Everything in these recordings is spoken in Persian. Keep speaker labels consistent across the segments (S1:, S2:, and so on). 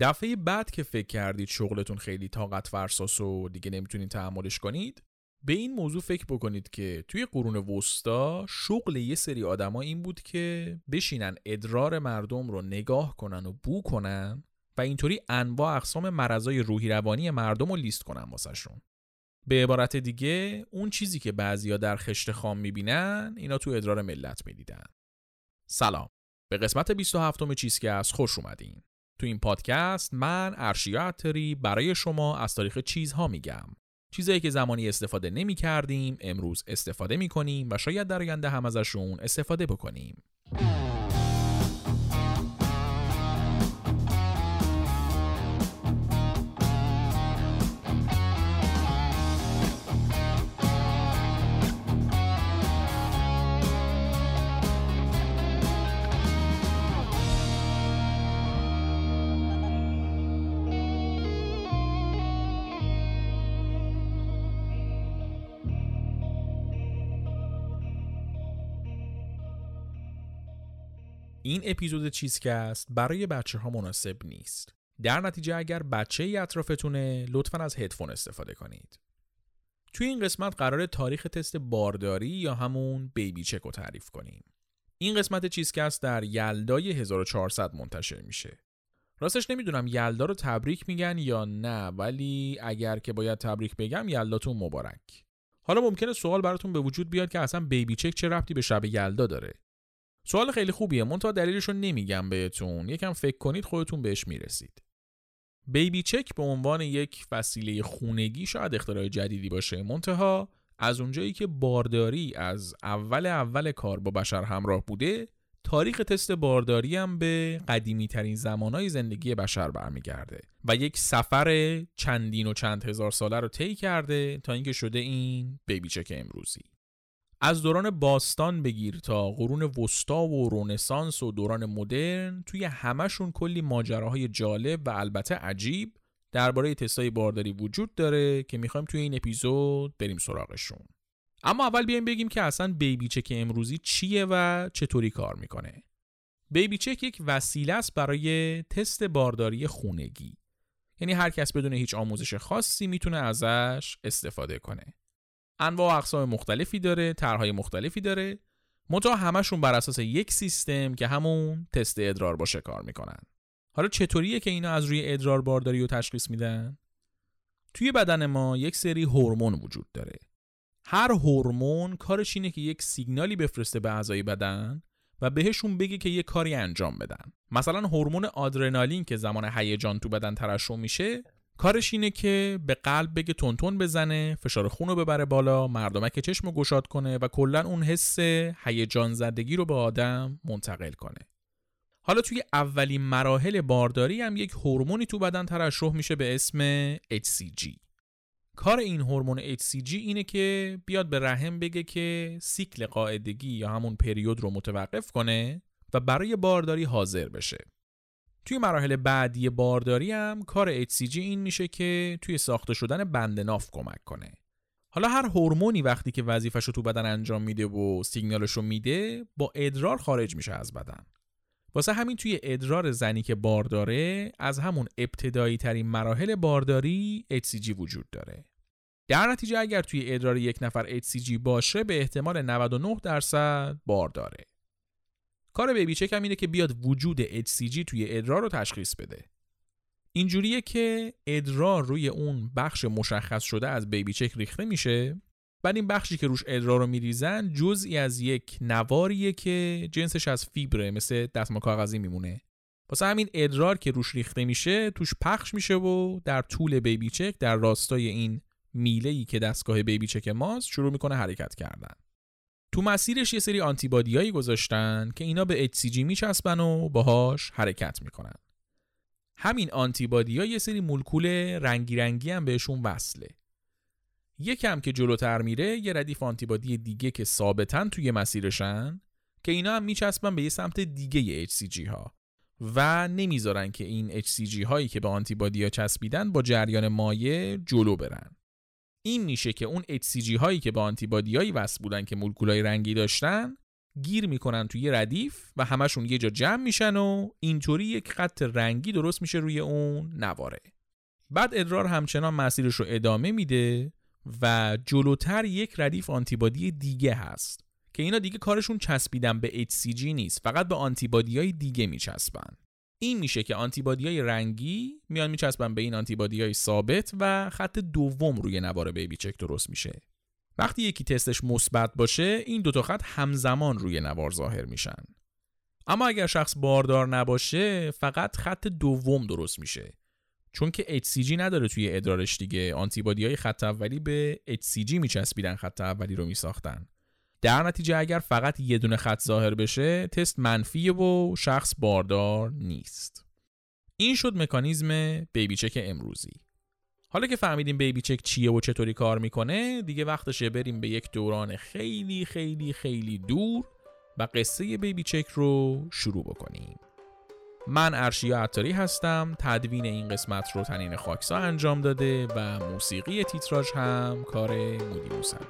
S1: دفعه بعد که فکر کردید شغلتون خیلی طاقت فرساس و دیگه نمی‌تونید تحملش کنید به این موضوع فکر بکنید که توی قرون وسطا شغل یه سری آدما این بود که بشینن ادرار مردم رو نگاه کنن و بو کنن و اینطوری انواع اقسام مرضای روحی روانی مردم رو لیست کنن واسهشون. به عبارت دیگه اون چیزی که بعضیا در خشت خام می‌بینن اینا تو ادرار ملت می‌دیدن. سلام. به قسمت 27 چیزکست خوش اومدین. تو این پادکست من ارشیا برای شما از تاریخ چیزها میگم. چیزایی که زمانی استفاده نمی کردیم امروز استفاده می کنیم و شاید در آینده هم ازشون استفاده بکنیم. این اپیزود چیزکست برای بچه ها مناسب نیست. در نتیجه اگر بچه ای اطرافتونه لطفا از هدفون استفاده کنید. توی این قسمت قرار تاریخ تست بارداری یا همون بیبی چک رو تعریف کنیم. این قسمت چیزکست در یلدای 1400 منتشر میشه. راستش نمی‌دونم یلدا رو تبریک میگن یا نه ولی اگر که باید تبریک بگم یلداتون مبارک. حالا ممکنه سوال براتون به وجود بیاد که اصلا بیبی چک چه ربطی به شب یلدا داره سوال خیلی خوبیه. منتها دلیلش رو نمیگم بهتون. یکم فکر کنید خودتون بهش می‌رسید. بیبی چک به عنوان یک وسیله خونگی شاید اختراع جدیدی باشه. منتها از اونجایی که بارداری از اول اول کار با بشر همراه بوده تاریخ تست بارداری هم به قدیمی ترین زمانهای زندگی بشر برمیگرده و یک سفر چندین و چند هزار ساله رو طی کرده تا اینکه شده این بیبی چک امروزی. از دوران باستان بگیر تا قرون وسطا و رونسانس و دوران مدرن توی همشون کلی ماجراهای جالب و البته عجیب درباره تستای بارداری وجود داره که می‌خوایم توی این اپیزود بریم سراغشون. اما اول بیایم بگیم که اصلا بیبی چک امروزی چیه و چطوری کار می‌کنه. بیبی چک یک وسیله است برای تست بارداری خونگی. یعنی هر کس بدون هیچ آموزش خاصی می‌تونه ازش استفاده کنه. انواع و اقسام مختلفی داره طرحهای مختلفی داره. منتها همشون بر اساس یک سیستم که همون تست ادرار باشه کار می‌کنن. حالا چطوریه که اینا از روی ادرار بارداری رو تشخیص میدن؟ توی بدن ما یک سری هورمون وجود داره. هر هورمون کارش اینه که یک سیگنالی بفرسته به اعضای بدن و بهشون بگه که یه کاری انجام بدن. مثلا هورمون آدرنالین که زمان هیجان تو بدن ترشح میشه کارش اینه که به قلب بگه تونتون بزنه فشار خون رو ببره بالا مردمک چشم رو گشاد کنه و کلا اون حس هیجان زدگی رو به آدم منتقل کنه. حالا توی اولین مراحل بارداری هم یک هورمونی تو بدن ترشح میشه به اسم HCG کار این هورمون HCG اینه که بیاد به رحم بگه که سیکل قاعدگی یا همون پریود رو متوقف کنه و برای بارداری حاضر بشه. توی مراحل بعدی بارداری هم کار HCG این میشه که توی ساخته شدن بند ناف کمک کنه. حالا هر هورمونی وقتی که وظیفش رو تو بدن انجام میده و سیگنالش رو میده با ادرار خارج میشه از بدن. واسه همین توی ادرار زنی که بارداره از همون ابتدایی ترین مراحل بارداری HCG وجود داره. در نتیجه اگر توی ادرار یک نفر HCG باشه به احتمال 99 درصد بارداره. کار بیبی چک هم اینه که بیاد وجود HCG توی ادرار رو تشخیص بده. اینجوریه که ادرار روی اون بخش مشخص شده از بیبی چک ریخته میشه بعد این بخشی که روش ادرار رو میریزن جزئی از یک نواریه که جنسش از فیبره مثل دستمال کاغذی میمونه واسه همین ادرار که روش ریخته میشه توش پخش میشه و در طول بیبی چک در راستای این میله ای که دستگاه بیبی چک ماست شروع می‌کنه حرکت کردن تو مسیرش یه سری آنتیبادیایی گذاشتن که اینا به HCG میچسبن و باهاش حرکت می‌کنن. همین آنتیبادی یه سری مولکول رنگی رنگی هم بهشون وصله. یکم که جلوتر میره یه ردیف آنتیبادی دیگه که ثابتن توی مسیرشن که اینا هم میچسبن به یه سمت دیگه HCG ها و نمی‌ذارن که این HCG هایی که به آنتیبادی ها چسبیدن با جریان مایع جلو برن. این میشه که اون HCG هایی که با آنتیبادیایی وصل بودن که مولکولای رنگی داشتن گیر می‌کنن توی ردیف و همشون یه جا جمع میشن و اینطوری یک خط رنگی درست میشه روی اون نواره. بعد ادرار همچنان مسیرش رو ادامه میده و جلوتر یک ردیف آنتیبادی دیگه هست که اینا دیگه کارشون چسبیدن به HCG نیست فقط به آنتیبادی های دیگه میچسبن. این میشه که آنتیبادی های رنگی میان میچسبن به این آنتیبادی های ثابت و خط دوم روی نوار بیبی چک درست میشه. وقتی یکی تستش مثبت باشه این دوتا خط همزمان روی نوار ظاهر میشن. اما اگر شخص باردار نباشه فقط خط دوم درست میشه. چون که HCG نداره توی ادرارش دیگه. آنتیبادی های خط اولی به HCG میچسبیدن خط اولی رو میساختن. در نتیجه اگر فقط یه دونه خط ظاهر بشه تست منفیه و شخص باردار نیست. این شد مکانیزم بیبی چک امروزی. حالا که فهمیدیم بیبی چک چیه و چطوری کار می‌کنه دیگه وقتشه بریم به یک دوران خیلی خیلی خیلی دور و قصه بیبی چک رو شروع بکنیم. من ارشیا عطاری هستم تدوین این قسمت رو تنین خاکسا انجام داده و موسیقی تیتراژ هم کار مودی موسویه.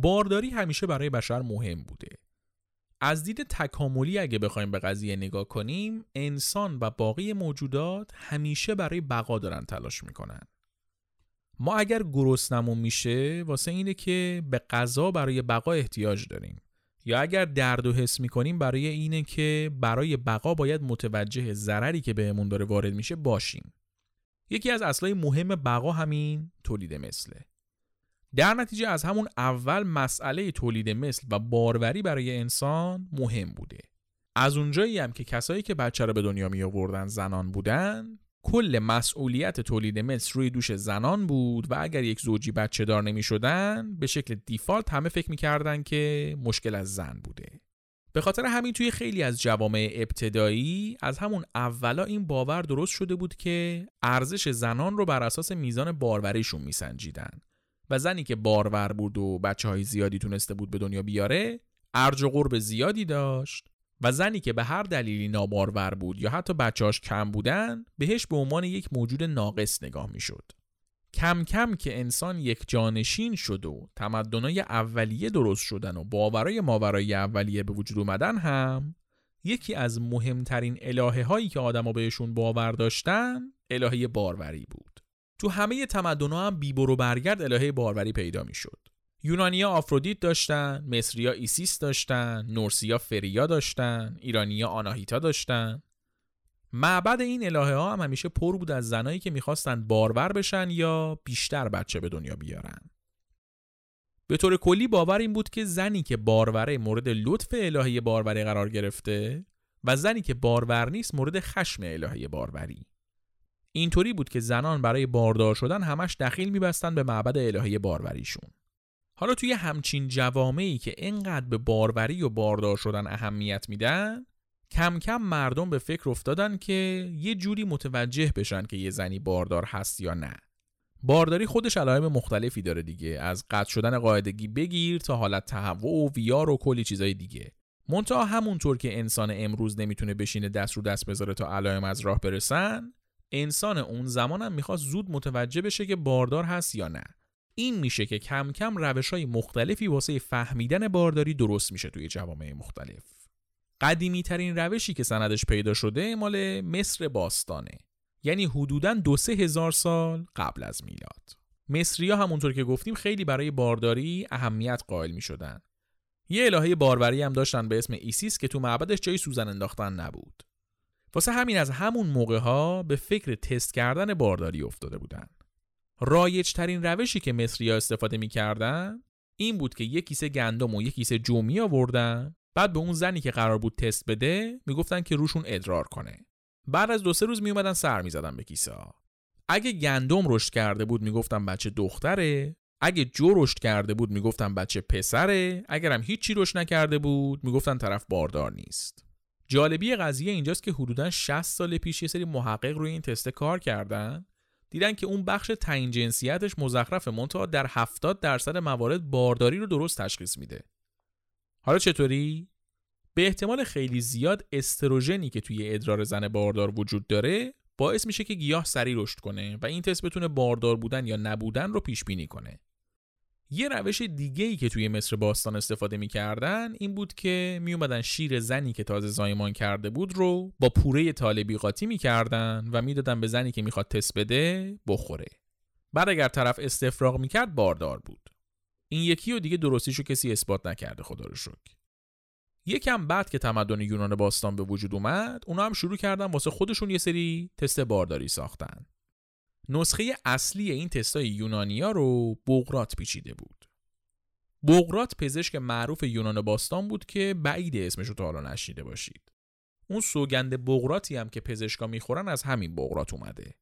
S1: بارداری همیشه برای بشر مهم بوده. از دید تکاملی اگه بخوایم به قضیه نگاه کنیم انسان و باقی موجودات همیشه برای بقا دارن تلاش می‌کنن. ما اگر گرسنمون میشه واسه اینه که به غذا برای بقا احتیاج داریم. یا اگر درد و حس می‌کنیم برای اینه که برای بقا باید متوجه ضرری که بهمون داره وارد میشه باشیم. یکی از اصلای مهم بقا همین تولید مثله. در نتیجه از همون اول مسئله تولید مثل و باروری برای انسان مهم بوده. از اونجایی هم که کسایی که بچه رو به دنیا می آوردن زنان بودن کل مسئولیت تولید مثل روی دوش زنان بود و اگر یک زوجی بچه دار نمی شدن به شکل دیفالت همه فکر می‌کردن که مشکل از زن بوده. به خاطر همین توی خیلی از جوامع ابتدایی از همون اولا این باور درست شده بود که ارزش زنان رو بر اساس میزان باروریشون میسنجیدن و زنی که بارور بود و بچه های زیادی تونسته بود به دنیا بیاره ارج و قرب زیادی داشت و زنی که به هر دلیلی نابارور بود یا حتی بچهاش کم بودن بهش به عنوان یک موجود ناقص نگاه می‌شد. کم کم که انسان یک جانشین شد و تمدنای اولیه درست شدن و باورای ماورای اولیه به وجود اومدن هم یکی از مهمترین الهه هایی که آدما بهشون باور داشتن الهه باروری بود. تو همه تمدن هم بی‌برو برگرد الهه باروری پیدا می‌شد. یونانیا آفرودیت داشتن، مصریا ایسیس داشتن، نورسیا فریا داشتن، ایرانیا آناهیتا داشتن. معبد این الهه ها هم همیشه پر بود از زنایی که می‌خواستن بارور بشن یا بیشتر بچه به دنیا بیارن. به طور کلی باور این بود که زنی که باروره مورد لطف الهه باروری قرار گرفته و زنی که بارور نیست مورد خشم الهه باروری. اینطوری بود که زنان برای باردار شدن همش دخیل میبستن به معبد الهه باروریشون. حالا توی همچین جوامعی که اینقدر به باروری و باردار شدن اهمیت میدن کم کم مردم به فکر افتادن که یه جوری متوجه بشن که یه زنی باردار هست یا نه. بارداری خودش علائم مختلفی داره دیگه از قطع شدن قاعدگی بگیر تا حالت تهوع و ویار و کلی چیزای دیگه. منتها همونطور که انسان امروز نمی‌تونه بشینه دست رو دست بذاره تا علائم از راه برسن انسان اون زمانم می‌خواست زود متوجه بشه که باردار هست یا نه این میشه که کم کم روش های مختلفی واسه فهمیدن بارداری درست میشه توی جوامع مختلف قدیمی ترین روشی که سندش پیدا شده مال مصر باستانه یعنی حدوداً دو سه هزار سال قبل از میلاد مصریا همونطور که گفتیم خیلی برای بارداری اهمیت قائل می شدن. یه الهه باروری هم داشتن به اسم ایسیس که تو معبدش جای سوزن انداختن نبود. واسه همین از همون موقع ها به فکر تست کردن بارداری افتاده بودن. رایج ترین روشی که مصری ها استفاده می‌کردن این بود که یک کیسه گندم و یک کیسه جو می‌آوردن بعد به اون زنی که قرار بود تست بده می‌گفتن که روشون ادرار کنه. بعد از دو سه روز میومدن سر می‌زدن به کیسه ها. اگه گندم رشد کرده بود می‌گفتن بچه دختره اگه جو رشد کرده بود می‌گفتن بچه پسره اگرم هیچی رشد نکرده بود می‌گفتن طرف باردار نیست. جالبی قضیه اینجاست که حدودا 60 سال پیش یه سری محقق روی این تسته کار کردن. دیدن که اون بخش تعیین جنسیتش مزخرف منتها در 70 درصد موارد بارداری رو درست تشخیص میده. حالا چطوری؟ به احتمال خیلی زیاد استروژنی که توی ادرار زن باردار وجود داره باعث میشه که گیاه سریع رشد کنه و این تست بتونه باردار بودن یا نبودن رو پیش بینی کنه. یه روش دیگه ای که توی مصر باستان استفاده می‌کردن این بود که میومدن شیر زنی که تازه زایمان کرده بود رو با پوره طالبی قاطی می‌کردن و می‌دادن به زنی که می‌خواد تست بده بخوره. بعد اگر طرف استفراغ می‌کرد باردار بود. این یکی و دیگه درستیشو کسی اثبات نکرده خدا رو شکر. یکم بعد که تمدن یونان باستان به وجود اومد اونا هم شروع کردن واسه خودشون یه سری تست بارداری ساختن. نسخه اصلی این تستای یونانیا رو بغرات پیچیده بود. بغرات پزشک معروف یونان باستان بود که بعید اسمش رو تا حالا نشیده باشید. اون سوگند بغراتی هم که پزشکا می‌خورن از همین بغرات اومده.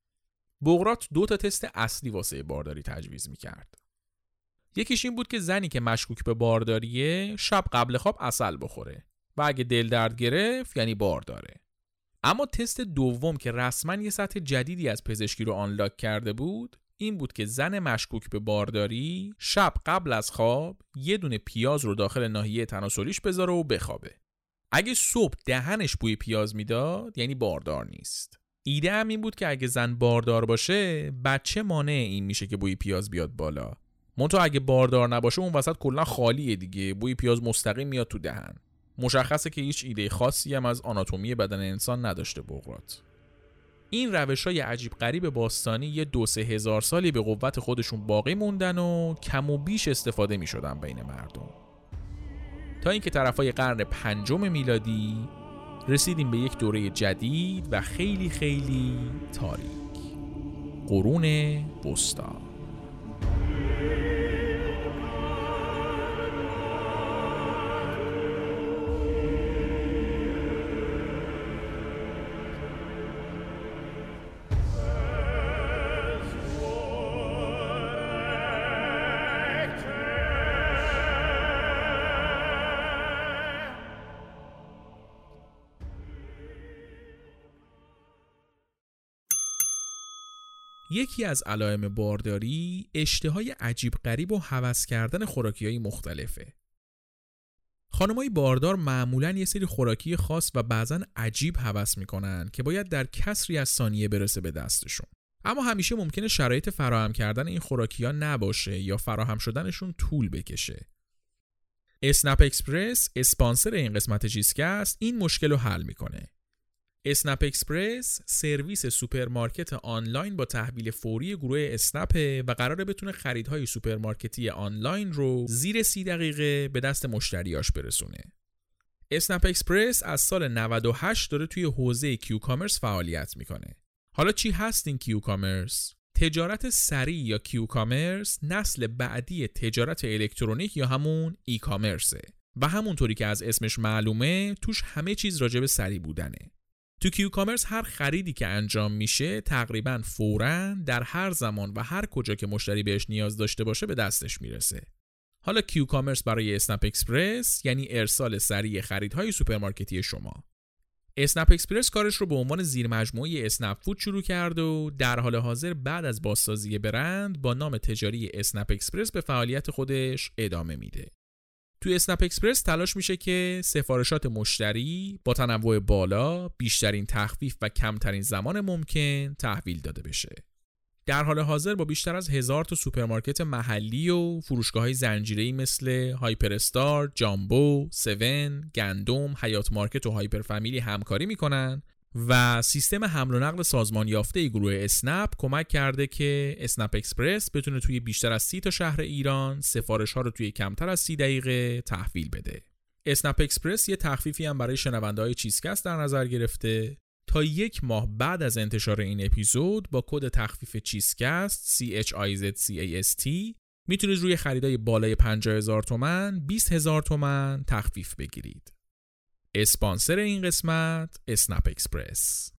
S1: بغرات دو تا تست اصلی واسه بارداری تجویز می‌کرد. یکیش این بود که زنی که مشکوک به بارداریه شب قبل خواب اصل بخوره و اگه دل درد گرفت یعنی بارداره. اما تست دوم که رسما یه سطح جدیدی از پزشکی رو آنلاک کرده بود این بود که زن مشکوک به بارداری شب قبل از خواب یه دونه پیاز رو داخل ناحیه تناسلیش بذاره و بخوابه. اگه صبح دهنش بوی پیاز می‌داد یعنی باردار نیست. ایده هم این بود که اگه زن باردار باشه بچه مانع این میشه که بوی پیاز بیاد بالا. منتها اگه باردار نباشه اون وسط کلا خالیه دیگه بوی پیاز مستقیم میاد تو دهن. مشخصه که هیچ ایده خاصی هم از آناتومی بدن انسان نداشته بغرات این روش های عجیب غریب باستانی یه دو سه هزار سالی به قوت خودشون باقی موندن و کم و بیش استفاده می شدن بین مردم. تا اینکه طرفای قرن پنجم میلادی رسیدیم به یک دوره جدید و خیلی خیلی تاریک. قرون بستان. یکی از علائم بارداری اشتهای عجیب غریب و هوس کردن خوراکی های مختلفه. خانمای باردار معمولا یه سری خوراکی خاص و بعضا عجیب هوس می‌کنن که باید در کسری از ثانیه برسه به دستشون. اما همیشه ممکنه شرایط فراهم کردن این خوراکی ها نباشه یا فراهم شدنشون طول بکشه. اسنپ اکسپرس اسپانسر این قسمت چیزکست این مشکل رو حل می‌کنه. اسنپ اکسپرس سرویس سوپرمارکت آنلاین با تحویل فوری گروه اسنپ و قراره بتونه خریدهای سوپرمارکتی آنلاین رو زیر سی دقیقه به دست مشتریاش برسونه. اسنپ اکسپرس از سال 98 داره توی حوزه Q-commerce فعالیت می‌کنه. حالا چی هست این Q-commerce؟ تجارت سریع یا Q-commerce نسل بعدی تجارت الکترونیک یا همون e-commerce ه و همونطوری که از اسمش معلومه توش همه چیز راجع به سریع بودنه. تو Q-commerce هر خریدی که انجام میشه تقریبا فورا در هر زمان و هر کجا که مشتری بهش نیاز داشته باشه به دستش می‌رسه. حالا Q-commerce برای اسنپ اکسپرس یعنی ارسال سریع خریدهای سوپرمارکتی شما. اسنپ اکسپرس کارش رو به عنوان زیر مجموعه اسنپ فود شروع کرد و در حال حاضر بعد از بازسازی برند با نام تجاری اسنپ اکسپرس به فعالیت خودش ادامه میده. توی اسنپ اکسپرس تلاش میشه که سفارشات مشتری با تنوع بالا بیشترین تخفیف و کمترین زمان ممکن تحویل داده بشه. در حال حاضر با بیشتر از هزار تا سوپرمارکت محلی و فروشگاه های زنجیره‌ای مثل هایپر استار، جامبو، سون، گندم، حیات مارکت و هایپر فامیلی همکاری می‌کنن و سیستم حمل و نقل سازمان یافته گروه اسنپ کمک کرده که اسنپ اکسپرس بتونه توی بیشتر از سی تا شهر ایران سفارش ها رو توی کمتر از سی دقیقه تحویل بده. اسنپ اکسپرس یه تخفیفی هم برای شنونده های چیزکست در نظر گرفته تا یک ماه بعد از انتشار این اپیزود با کد تخفیف چیزکست CHIZCAST می‌تونید روی خریدای بالای 50 هزار تومن 20 هزار تومن تخفیف بگیرید. اسپانسر این قسمت اسنپ اکسپرس.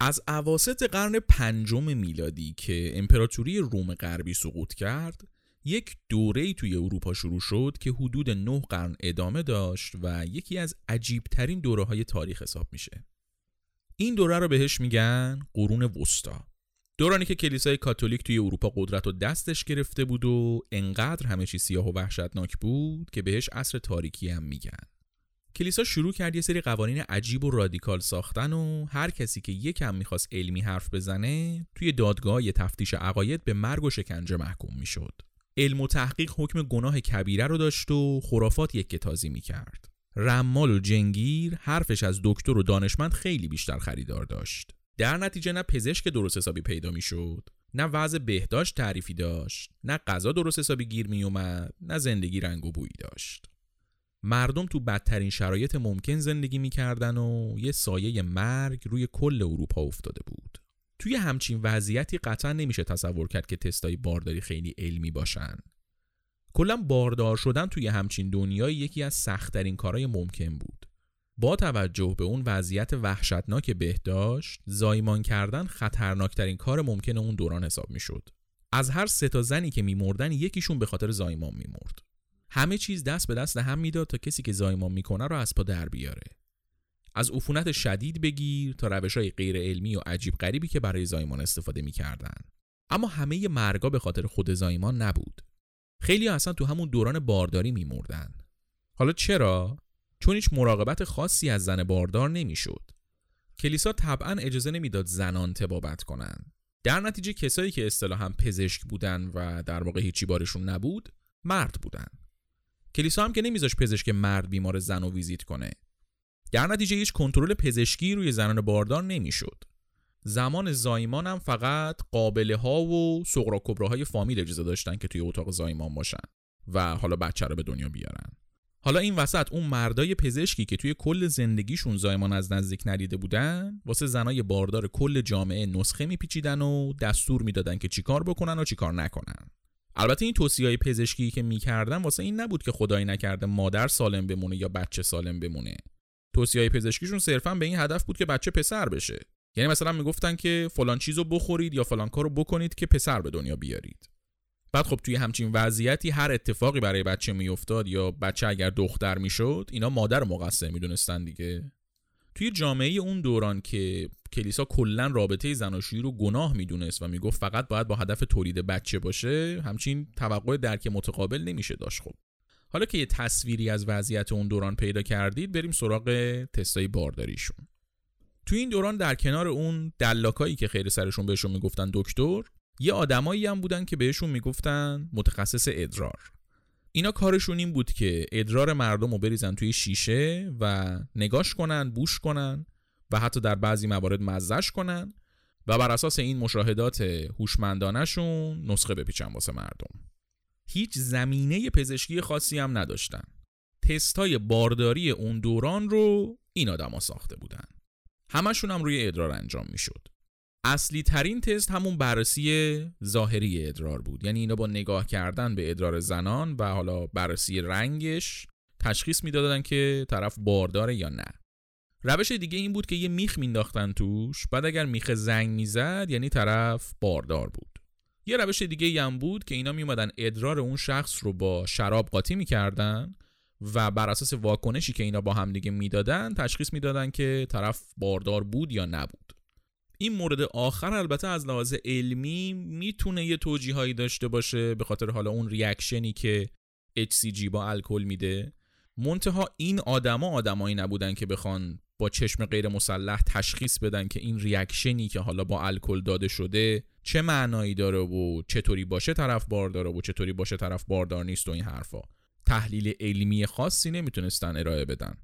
S1: از اواسط قرن پنجم میلادی که امپراتوری روم غربی سقوط کرد یک دوره توی اروپا شروع شد که حدود نه قرن ادامه داشت و یکی از عجیبترین دوره های تاریخ حساب میشه. این دوره رو بهش میگن قرون وسطا دورانی که کلیسای کاتولیک توی اروپا قدرت و دستش گرفته بود و انقدر همه چی سیاه و وحشتناک بود که بهش عصر تاریکی هم میگن کلیسا شروع کرد یه سری قوانین عجیب و رادیکال ساختن و هر کسی که یکم می‌خواست علمی حرف بزنه توی دادگاه تفتیش عقاید به مرگ و شکنجه محکوم می‌شد. علم و تحقیق حکم گناه کبیره رو داشت و خرافات یک تازی می‌کرد. رمال و جنگیر حرفش از دکتر و دانشمند خیلی بیشتر خریدار داشت. در نتیجه نه پزشک درست حسابی پیدا می‌شد نه وضع بهداشت تعریفی داشت نه غذا درست حسابی گیر می اومد نه زندگی رنگ و بویی داشت مردم تو بدترین شرایط ممکن زندگی می‌کردن و یه سایه مرگ روی کل اروپا افتاده بود. توی همچین وضعیتی قطعا نمیشه تصور کرد که تستای بارداری خیلی علمی باشن. کلا باردار شدن توی همچین دنیای یکی از سختترین کارهای ممکن بود. با توجه به اون وضعیت وحشتناک بهداشت، زایمان کردن خطرناکترین کار ممکن اون دوران حساب می‌شد. از هر سه تا زنی که میمردن یکیشون به خاطر زایمان میمرد. همه چیز دست به دست هم می‌داد تا کسی که زایمان می‌کنه رو از پا در بیاره. از عفونت شدید بگیر تا روش های غیر علمی و عجیب غریبی که برای زایمان استفاده می‌کردن. اما همه مرگا به خاطر خود زایمان نبود. خیلی اصلا تو همون دوران بارداری میمردن. حالا چرا؟ چون هیچ مراقبت خاصی از زن باردار نمی‌شد. کلیسا طبعا اجازه نمی‌داد زنان تبابت کنن در نتیجه کسایی که اصطلاحا پزشک بودن و در واقع هیچی بارشون نبود مرد بودن کلیسا هم که نمیذاش پزشک مرد بیمار زن و ویزیت کنه. در نتیجه هیچ کنترل پزشکی روی زنان باردار نمی‌شد. زمان زایمان هم فقط قابله ها و سغرا های فامیل اجازه داشتن که توی اتاق زایمان باشن و حالا بچه رو به دنیا بیارن. حالا این وسط اون مردای پزشکی که توی کل زندگیشون زایمان از نزدیک ندیده بودن واسه زنای باردار کل جامعه نسخه میپیچیدن و دستور می‌دادن که چیکار بکنن و چیکار نکنن. البته این توصیه های پزشکی که می‌کردن واسه این نبود که خدایی نکرده مادر سالم بمونه یا بچه سالم بمونه. توصیه های پزشکیشون صرفا به این هدف بود که بچه پسر بشه. یعنی مثلا می‌گفتن که فلان چیزو بخورید یا فلان کارو بکنید که پسر به دنیا بیارید. بعد خب توی همچین وضعیتی هر اتفاقی برای بچه میافتاد یا بچه اگر دختر می‌شد اینا مادر مقصر می‌دونستن دیگه. توی جامعه اون دوران که کلیسا کلا رابطه زناشویی رو گناه می‌دونست و می‌گفت فقط باید با هدف تولید بچه باشه همچین توقع درک متقابل نمیشه داشت خب. حالا که یه تصویری از وضعیت اون دوران پیدا کردید بریم سراغ تستای بارداریشون. توی این دوران در کنار اون دلاکایی که خیر سرشون بهشون می‌گفتن دکتر یه آدمایی هم بودن که بهشون می‌گفتن متخصص ادرار. اینا کارشون این بود که ادرار مردم رو بریزن توی شیشه و نگاش کنن بوش کنن و حتی در بعضی موارد مزش کنن و بر اساس این مشاهدات هوشمندانشون نسخه بپیچن واسه مردم. هیچ زمینه پزشکی خاصی هم نداشتن. تستای بارداری اون دوران رو این آدما ساخته بودن. همشون هم روی ادرار انجام می‌شد. اصلی ترین تست همون بررسی ظاهری ادرار بود. یعنی اینا با نگاه کردن به ادرار زنان و حالا بررسی رنگش تشخیص می‌دادن که طرف بارداره یا نه. روش دیگه این بود که یه میخ مینداختن توش بعد اگر میخ زنگ می‌زد یعنی طرف باردار بود. یه روش دیگه هم بود که اینا میومدن ادرار اون شخص رو با شراب قاطی می‌کردن و بر اساس واکنشی که اینا با هم دیگه می‌دادن تشخیص می‌دادن که طرف باردار بود یا نبود. این مورد آخر البته از لحاظ علمی می‌تونه یه توجیهایی داشته باشه به خاطر حالا اون ریاکشنی که HCG با الکل میده. منتها این آدما آدمایی نبودن که بخوان با چشم غیر مسلح تشخیص بدن که این ریاکشنی که حالا با الکل داده شده چه معنایی داره و چطوری باشه طرف باردار و چطوری باشه طرف باردار نیست و این حرفا. تحلیل علمی خاصی نمی‌تونستن ارائه بدن.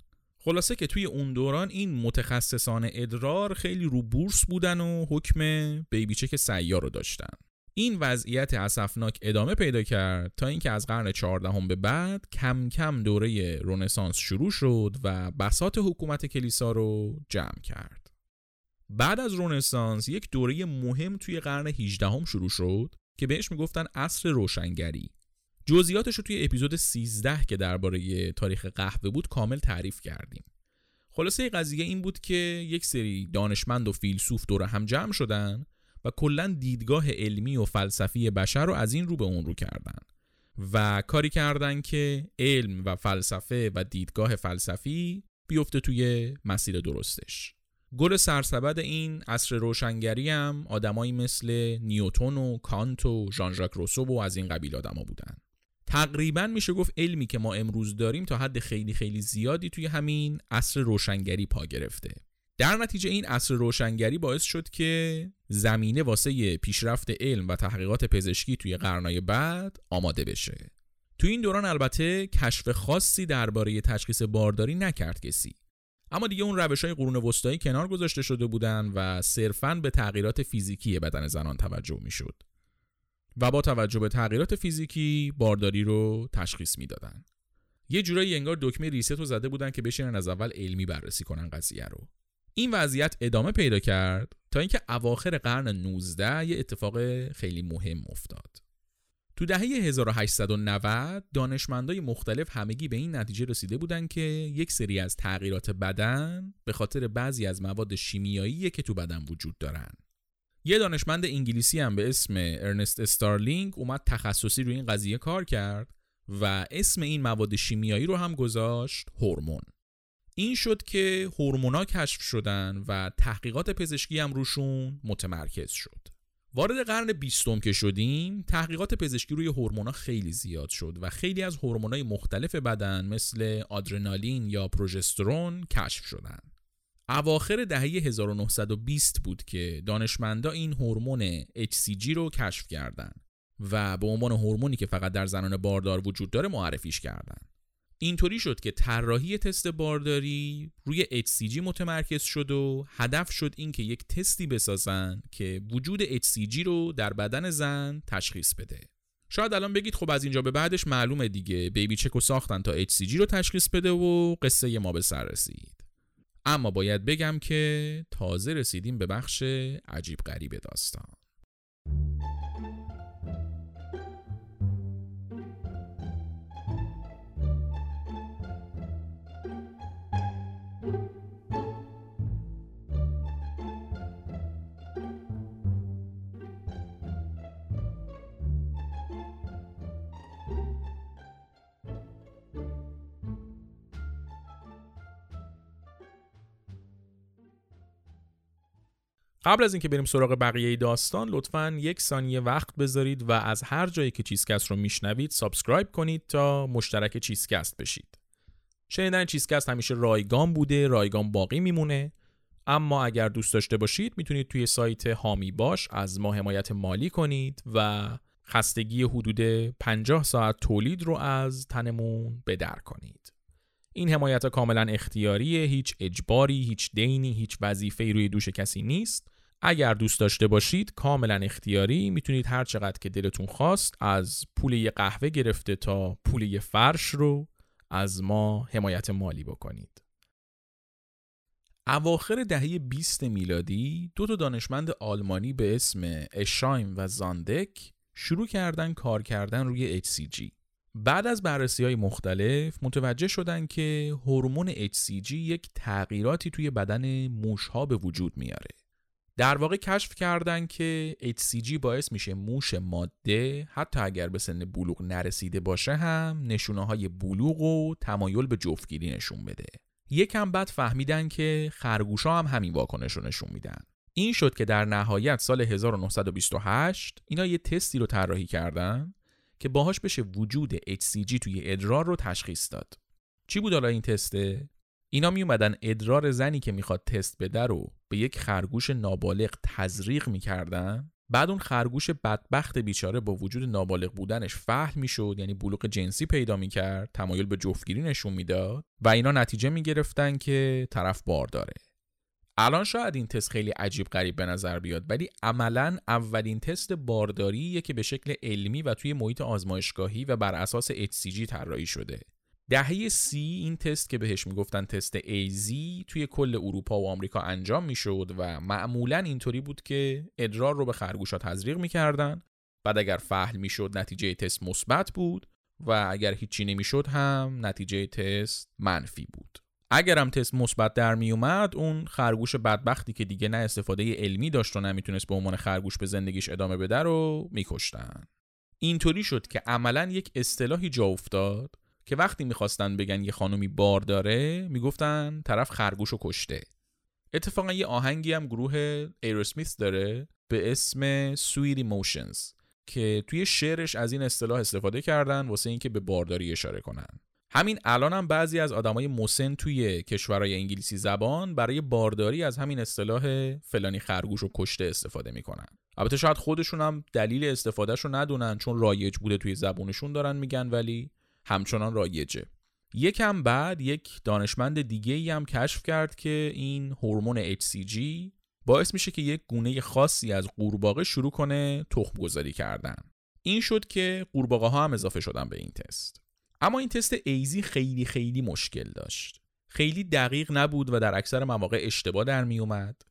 S1: خلاصه که توی اون دوران این متخصصان ادرار خیلی رو بورس بودن و حکم بیبیچک سیار رو داشتن. این وضعیت اسفناک ادامه پیدا کرد تا اینکه از قرن 14 به بعد کم کم دوره رونسانس شروع شد و بسات حکومت کلیسا رو جمع کرد. بعد از رونسانس یک دوره مهم توی قرن 18 هم شروع شد که بهش می‌گفتن عصر روشنگری. جزئیاتش رو توی اپیزود 13 که درباره تاریخ قهوه بود کامل تعریف کردیم. خلاصه قضیه این بود که یک سری دانشمند و فیلسوف دور هم جمع شدن و کلا دیدگاه علمی و فلسفی بشر رو از این رو به اون رو کردن و کاری کردن که علم و فلسفه و دیدگاه فلسفی بیفته توی مسیر درستش. گل سرسبد این عصر روشنگری هم آدمایی مثل نیوتون و کانت و ژان ژاک روسو و از این قبیل آدما بودن. تقریبا میشه گفت علمی که ما امروز داریم تا حد خیلی خیلی زیادی توی همین عصر روشنگری پا گرفته. در نتیجه این عصر روشنگری باعث شد که زمینه واسه پیشرفت علم و تحقیقات پزشکی توی قرنهای بعد آماده بشه. توی این دوران البته کشف خاصی درباره تشخیص بارداری نکرد کسی. اما دیگه اون روش های قرون وسطایی کنار گذاشته شده بودن و صرفاً به تغییرات فیزیکی بدن زنان توجه می‌شد. و با توجه به تغییرات فیزیکی بارداری رو تشخیص می‌دادن. یه جورایی انگار دکمه ریست رو زده بودن که بشینن از اول علمی بررسی کنن قضیه رو. این وضعیت ادامه پیدا کرد تا اینکه اواخر قرن 19 یه اتفاق خیلی مهم افتاد. تو دهه 1890 دانشمندای مختلف همگی به این نتیجه رسیده بودند که یک سری از تغییرات بدن به خاطر بعضی از مواد شیمیایی که تو بدن وجود دارن. یه دانشمند انگلیسی هم به اسم ارنست استارلینگ اومد تخصصی روی این قضیه کار کرد و اسم این مواد شیمیایی رو هم گذاشت هورمون. این شد که هورمونا کشف شدن و تحقیقات پزشکی هم روشون متمرکز شد. وارد قرن بیستم که شدیم تحقیقات پزشکی روی هورمونا خیلی زیاد شد و خیلی از هورمونای مختلف بدن مثل آدرنالین یا پروژسترون کشف شدند. اواخر دهه 1920 بود که دانشمندا این هورمون HCG رو کشف کردند و به عنوان هورمونی که فقط در زنان باردار وجود داره معرفیش کردند. اینطوری شد که طراحی تست بارداری روی HCG متمرکز شد و هدف شد این که یک تستی بسازن که وجود HCG رو در بدن زن تشخیص بده. شاید الان بگید خب از اینجا به بعدش معلومه دیگه. بیبی چکو ساختن تا HCG رو تشخیص بده و قصه ما به سر رسید. اما باید بگم که تازه رسیدیم به بخش عجیب غریب داستان. قبل از اینکه بریم سراغ بقیه داستان لطفا یک ثانیه وقت بذارید و از هر جایی که چیزکست رو میشنوید subscribe کنید تا مشترک چیزکست بشید. شنیدن چیزکست همیشه رایگان بوده رایگان باقی میمونه. اما اگر دوست داشته باشید می‌تونید توی سایت حامی باش از ما حمایت مالی کنید و خستگی حدود 50 ساعت تولید رو از تنمون بدر کنید. این حمایت کاملا اختیاریه هیچ اجباری هیچ دینی هیچ وظیفه‌ای روی دوش کسی نیست. اگر دوست داشته باشید کاملا اختیاری می‌تونید هر چقدر که دلتون خواست از پول یه قهوه گرفته تا پول یه فرش رو از ما حمایت مالی بکنید. اواخر دهه 20 میلادی دو تا دانشمند آلمانی به اسم اشایم و زاندک شروع کردن کار کردن روی HCG. بعد از بررسی های مختلف متوجه شدن که هورمون HCG یک تغییراتی توی بدن موشها به وجود میاره. در واقع کشف کردن که HCG باعث میشه موش ماده حتی اگر به سن بلوغ نرسیده باشه هم نشونه های بلوغ و تمایل به جفتگیری نشون بده. یکم بعد فهمیدن که خرگوشا هم همین واکنش رو نشون میدن. این شد که در نهایت سال 1928 اینا یه تستی رو طراحی کردن که باهاش بشه وجود HCG توی ادرار رو تشخیص داد. چی بود حالا این تسته؟ اینا می اومدن ادرار زنی که می‌خواد تست بده رو به یک خرگوش نابالغ تزریق می‌کردن. بعد اون خرگوش بدبخت بیچاره با وجود نابالغ بودنش فهم می‌شد یعنی بلوغ جنسی پیدا می‌کرد تمایل به جفتگیری نشون می‌داد و اینا نتیجه می‌گرفتن که طرف بار داره. الان شاید این تست خیلی عجیب غریب به نظر بیاد ولی عملا اولین تست بارداریه که به شکل علمی و توی محیط آزمایشگاهی و بر اساس HCG طراحی شده. دهه سی این تست که بهش می‌گفتن تست ایزی توی کل اروپا و آمریکا انجام می‌شد و معمولا اینطوری بود که ادرار رو به خرگوشا تزریق می‌کردن. بعد اگر فحل می‌شد نتیجه تست مثبت بود و اگر هیچی نمی‌شد هم نتیجه تست منفی بود. اگر هم تست مثبت در می اومد اون خرگوش بدبختی که دیگه نه استفاده علمی داشت و نمی‌تونست به عنوان خرگوش به زندگیش ادامه بده رو میکشتن. اینطوری شد که عملا یک اصطلاحی جا افتاد که وقتی می‌خواستن بگن یه خانومی بارداره می‌گفتن طرف خرگوش رو کشته. اتفاقا یه آهنگی هم گروه Aerosmith داره به اسم Sweet Emotions که توی شعرش از این اصطلاح استفاده کردن واسه اینکه به بارداری اشاره کنن. همین الان هم بعضی از آدمای مسن توی کشورهای انگلیسی زبان برای بارداری از همین اصطلاح فلانی خرگوش و کشته استفاده می‌کنن. البته شاید خودشون هم دلیل استفادهش رو ندونن چون رایج بوده توی زبونشون دارن میگن ولی همچنان رایجه. یکم بعد یک دانشمند دیگه ای هم کشف کرد که این هورمون HCG باعث میشه که یک گونه خاصی از قورباغه شروع کنه تخم گذاری کردن. این شد که قورباغه ها هم اضافه شدن به این تست. اما این تست ایزی خیلی خیلی مشکل داشت. خیلی دقیق نبود و در اکثر مواقع اشتباه در می اومد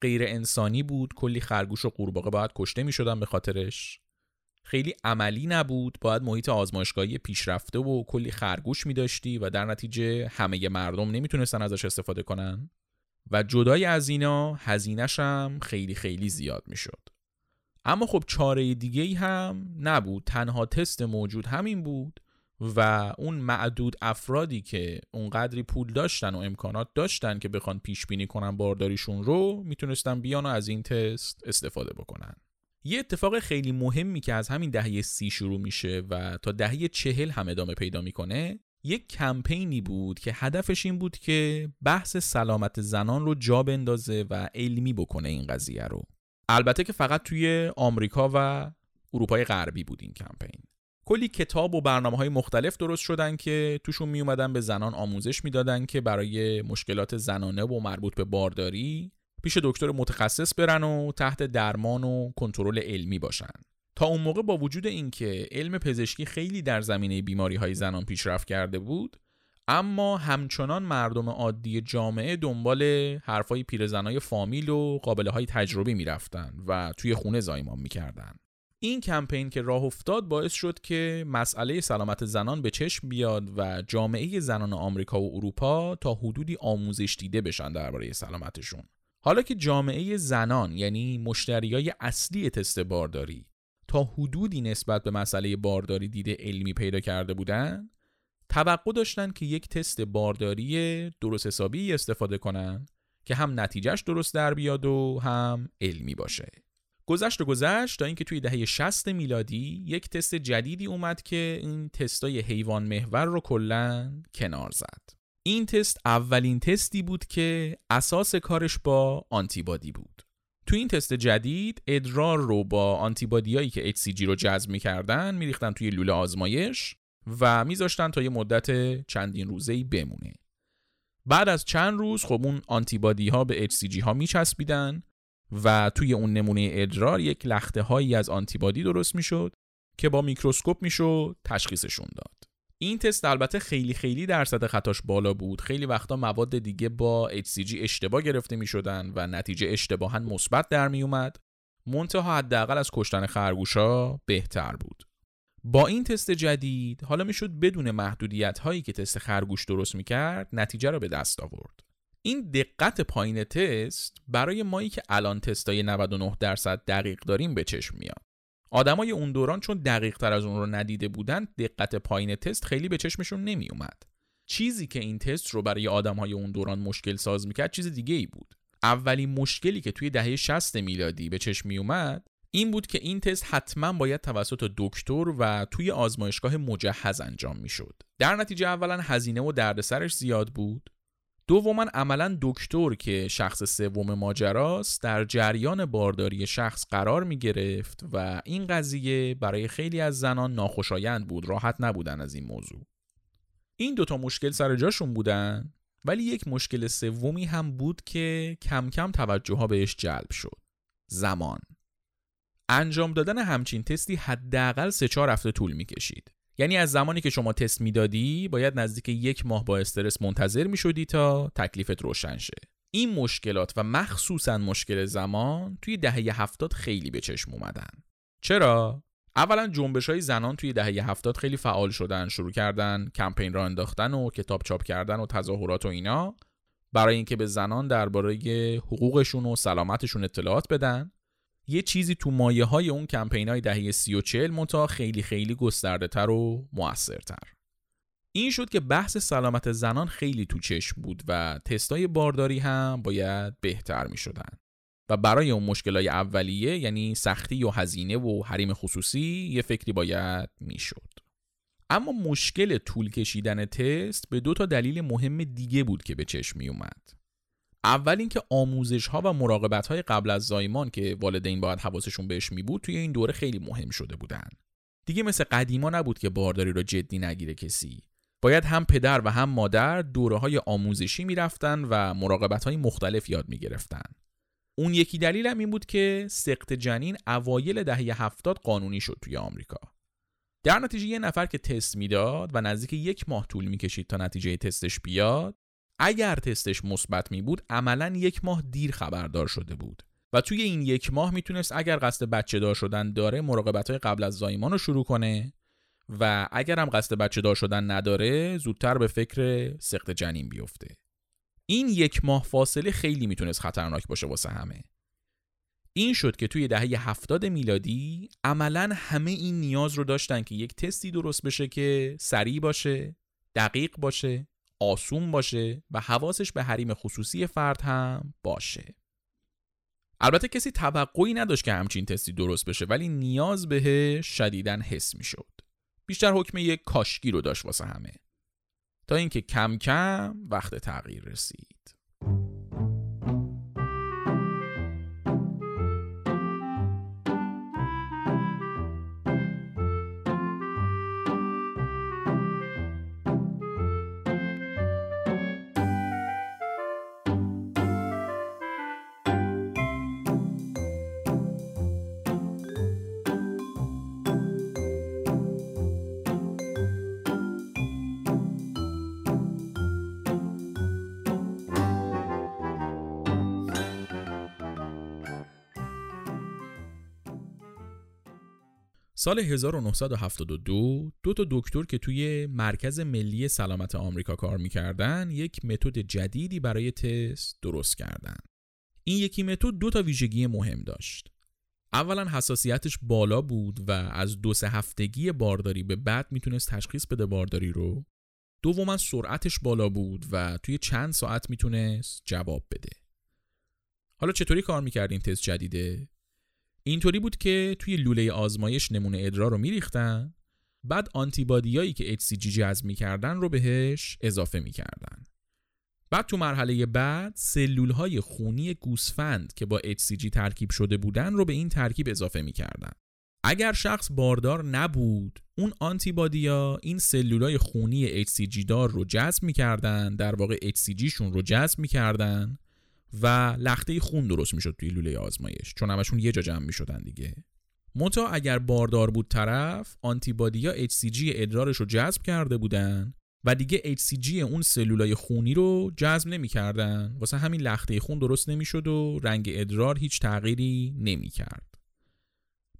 S1: غیر انسانی بود کلی خرگوش و قورباغه باید کشته می شدن به خاطرش. خیلی عملی نبود. باید محیط آزمایشگاهی پیشرفته و کلی خرگوش می داشتی و در نتیجه همه مردم نمی‌تونستن ازش استفاده کنن. و جدای از اینا هزینهش هم خیلی خیلی زیاد می شد. اما خب چاره دیگه ای هم نبود. تنها تست موجود همین بود و اون معدود افرادی که اونقدری پول داشتن و امکانات داشتن که بخوان پیش بینی کنن بارداریشون رو می‌تونستن بیان و از این تست استفاده بکنن. یه اتفاق خیلی مهمی که از همین دهه سی شروع میشه و تا دهه چهل هم ادامه پیدا می‌کنه یک کمپینی بود که هدفش این بود که بحث سلامت زنان رو جا بندازه و علمی بکنه این قضیه رو. البته که فقط توی آمریکا و اروپای غربی بود این کمپین. کلی کتاب و برنامه های مختلف درست شدن که توشون می به زنان آموزش می‌دادن که برای مشکلات زنانه و مربوط به بارداری پیش دکتر متخصص برن و تحت درمان و کنترل علمی باشن. تا اون موقع با وجود اینکه علم پزشکی خیلی در زمینه بیماری های زنان پیشرفت کرده بود اما همچنان مردم عادی جامعه دنبال حرفای پیرزنای فامیل و قابله های تجربی می‌رفتن و توی خونه زایمان می‌کردن. این کمپین که راه افتاد باعث شد که مسئله سلامت زنان به چشم بیاد و جامعه زنان آمریکا و اروپا تا حدودی آموزش دیده بشن درباره سلامتشون. حالا که جامعه زنان یعنی مشتریای اصلی تست بارداری تا حدودی نسبت به مسئله بارداری دیده علمی پیدا کرده بودن توقع داشتن که یک تست بارداری درست حسابی استفاده کنن که هم نتیجهش درست در بیاد و هم علمی باشه. گذشت و گذشت تا اینکه توی دهه 60 میلادی یک تست جدیدی اومد که این تستای حیوان محور رو کلا کنار زد. این تست اولین تستی بود که اساس کارش با آنتیبادی بود. تو این تست جدید ادرار رو با آنتیبادیایی که HCG رو جذب می‌کردن میریختن توی لوله آزمایش و میذاشتن تا یه مدت چندین روزه بمونه. بعد از چند روز خب اون آنتیبادی ها به HCG ها میچسبیدن و توی اون نمونه ادرار یک لخته هایی از آنتیبادی درست می‌شد که با میکروسکوپ می‌شد تشخیصشون داد. این تست البته خیلی خیلی درصد خطاش بالا بود. خیلی وقتا مواد دیگه با HCG اشتباه گرفته می شدن و نتیجه اشتباها مثبت در می اومد منتها حداقل از کشتن خرگوشا بهتر بود. با این تست جدید حالا می‌شد بدون محدودیت هایی که تست خرگوش درست می‌کرد نتیجه را به دست آورد. این دقت پایین تست برای مایی که الان تستای 99 درصد دقیق داریم به چشم میاد. آدمای اون دوران چون دقیق تر از اون رو ندیده بودن دقت پایین تست خیلی به چشمشون نمی اومد چیزی که این تست رو برای آدمای اون دوران مشکل ساز می‌کرد چیز دیگه ای بود. اولین مشکلی که توی دهه 60 میلادی به چشم می اومد این بود که این تست حتما باید توسط دکتر و توی آزمایشگاه مجهز انجام می‌شد. در نتیجه اولا هزینه و دردسرش زیاد بود. دوما عملا دکتر که شخص سوم ماجراست در جریان بارداری شخص قرار می گرفت و این قضیه برای خیلی از زنان ناخوشایند بود راحت نبودن از این موضوع. این دوتا مشکل سر جاشون بودن ولی یک مشکل سومی هم بود که کم کم توجه ها بهش جلب شد. زمان. انجام دادن همچین تستی حداقل سه چهار هفته طول می کشید. یعنی از زمانی که شما تست می‌دادی باید نزدیک یک ماه با استرس منتظر می شدی تا تکلیفت روشن شه. این مشکلات و مخصوصا مشکل زمان توی دهه هفتاد خیلی به چشم اومدن. چرا؟ اولا جنبش های زنان توی دهه هفتاد خیلی فعال شدن شروع کردن کمپین را انداختن و کتاب چاپ کردن و تظاهرات و اینا. برای اینکه به زنان درباره حقوقشون و سلامتشون اطلاعات بدن. یه چیزی تو مایه های اون کمپین های دهه سی و چل خیلی خیلی گسترده تر و موثرتر این شد که بحث سلامت زنان خیلی تو چشم بود و تستای بارداری هم باید بهتر می شدن. و برای اون مشکلای اولیه یعنی سختی و هزینه و حریم خصوصی یه فکری باید می‌شد. اما مشکل طول کشیدن تست به دو تا دلیل مهم دیگه بود که به چشم می اومد. اول اینکه آموزش ها و مراقبت های قبل از زایمان که والدین باید حواسشون بهش می بود توی این دوره خیلی مهم شده بودن. دیگه مثل قدیما نبود که بارداری رو جدی نگیره کسی. باید هم پدر و هم مادر دوره های آموزشی می‌رفتن و مراقبت های مختلف یاد می گرفتن. اون یکی دلیل هم این بود که سقط جنین اوایل دهه هفتاد قانونی شد توی آمریکا. در نتیجه یه نفر که تست می‌داد و نزدیک یک ماه طول می‌کشید تا نتیجه تستش بیاد اگر تستش مثبت می بود عملا یک ماه دیر خبردار شده بود. و توی این یک ماه می‌تونست اگر قصد بچه دار شدن داره مراقبت های قبل از زایمان رو شروع کنه. و اگر هم قصد بچه دار شدن نداره زودتر به فکر سقط جنین بیفته. این یک ماه فاصله خیلی می‌تونست خطرناک باشه واسه همه. این شد که توی دهه هفتاد میلادی عملا همه این نیاز رو داشتن که یک تستی درست بشه که سریع باشه دقیق باشه آسون باشه و حواسش به حریم خصوصی فرد هم باشه. البته کسی توقعی نداشت که همچین تستی درست بشه ولی نیاز به شدیدن حس می‌شد. بیشتر حکم یک کاشکی رو داشت واسه همه. تا اینکه کم کم وقت تغییر رسید. سال 1972 دو تا دکتر که توی مرکز ملی سلامت آمریکا کار می‌کردن یک متد جدیدی برای تست درست کردن. این یکی متد دو تا ویژگی مهم داشت. اولا حساسیتش بالا بود و از دو سه هفتگی بارداری به بعد می‌تونست تشخیص بده بارداری رو. دوما سرعتش بالا بود و توی چند ساعت می‌تونست جواب بده. حالا چطوری کار می‌کرد این تست جدیده؟ اینطوری بود که توی لوله آزمایش نمونه ادرار رو میریختن بعد آنتیبادیایی که HCG جذب می‌کردن رو بهش اضافه می‌کردن. بعد تو مرحله بعد سلول های خونی گوسفند که با HCG ترکیب شده بودن رو به این ترکیب اضافه می‌کردن. اگر شخص باردار نبود اون آنتیبادیا این های خونی HCG دار رو جذب می‌کردن در واقع HCG شون رو جذب می‌کردن و لخته خون درست می‌شد توی لوله آزمایش چون همشون یه جا جمع می‌شدن دیگه. متا اگر باردار بود طرف آنتیبادی HCG ادرارش رو جذب کرده بودن و دیگه HCG اون سلولای خونی رو جذب نمی‌کردن. واسه همین لخته خون درست نمی‌شد و رنگ ادرار هیچ تغییری نمی‌کرد.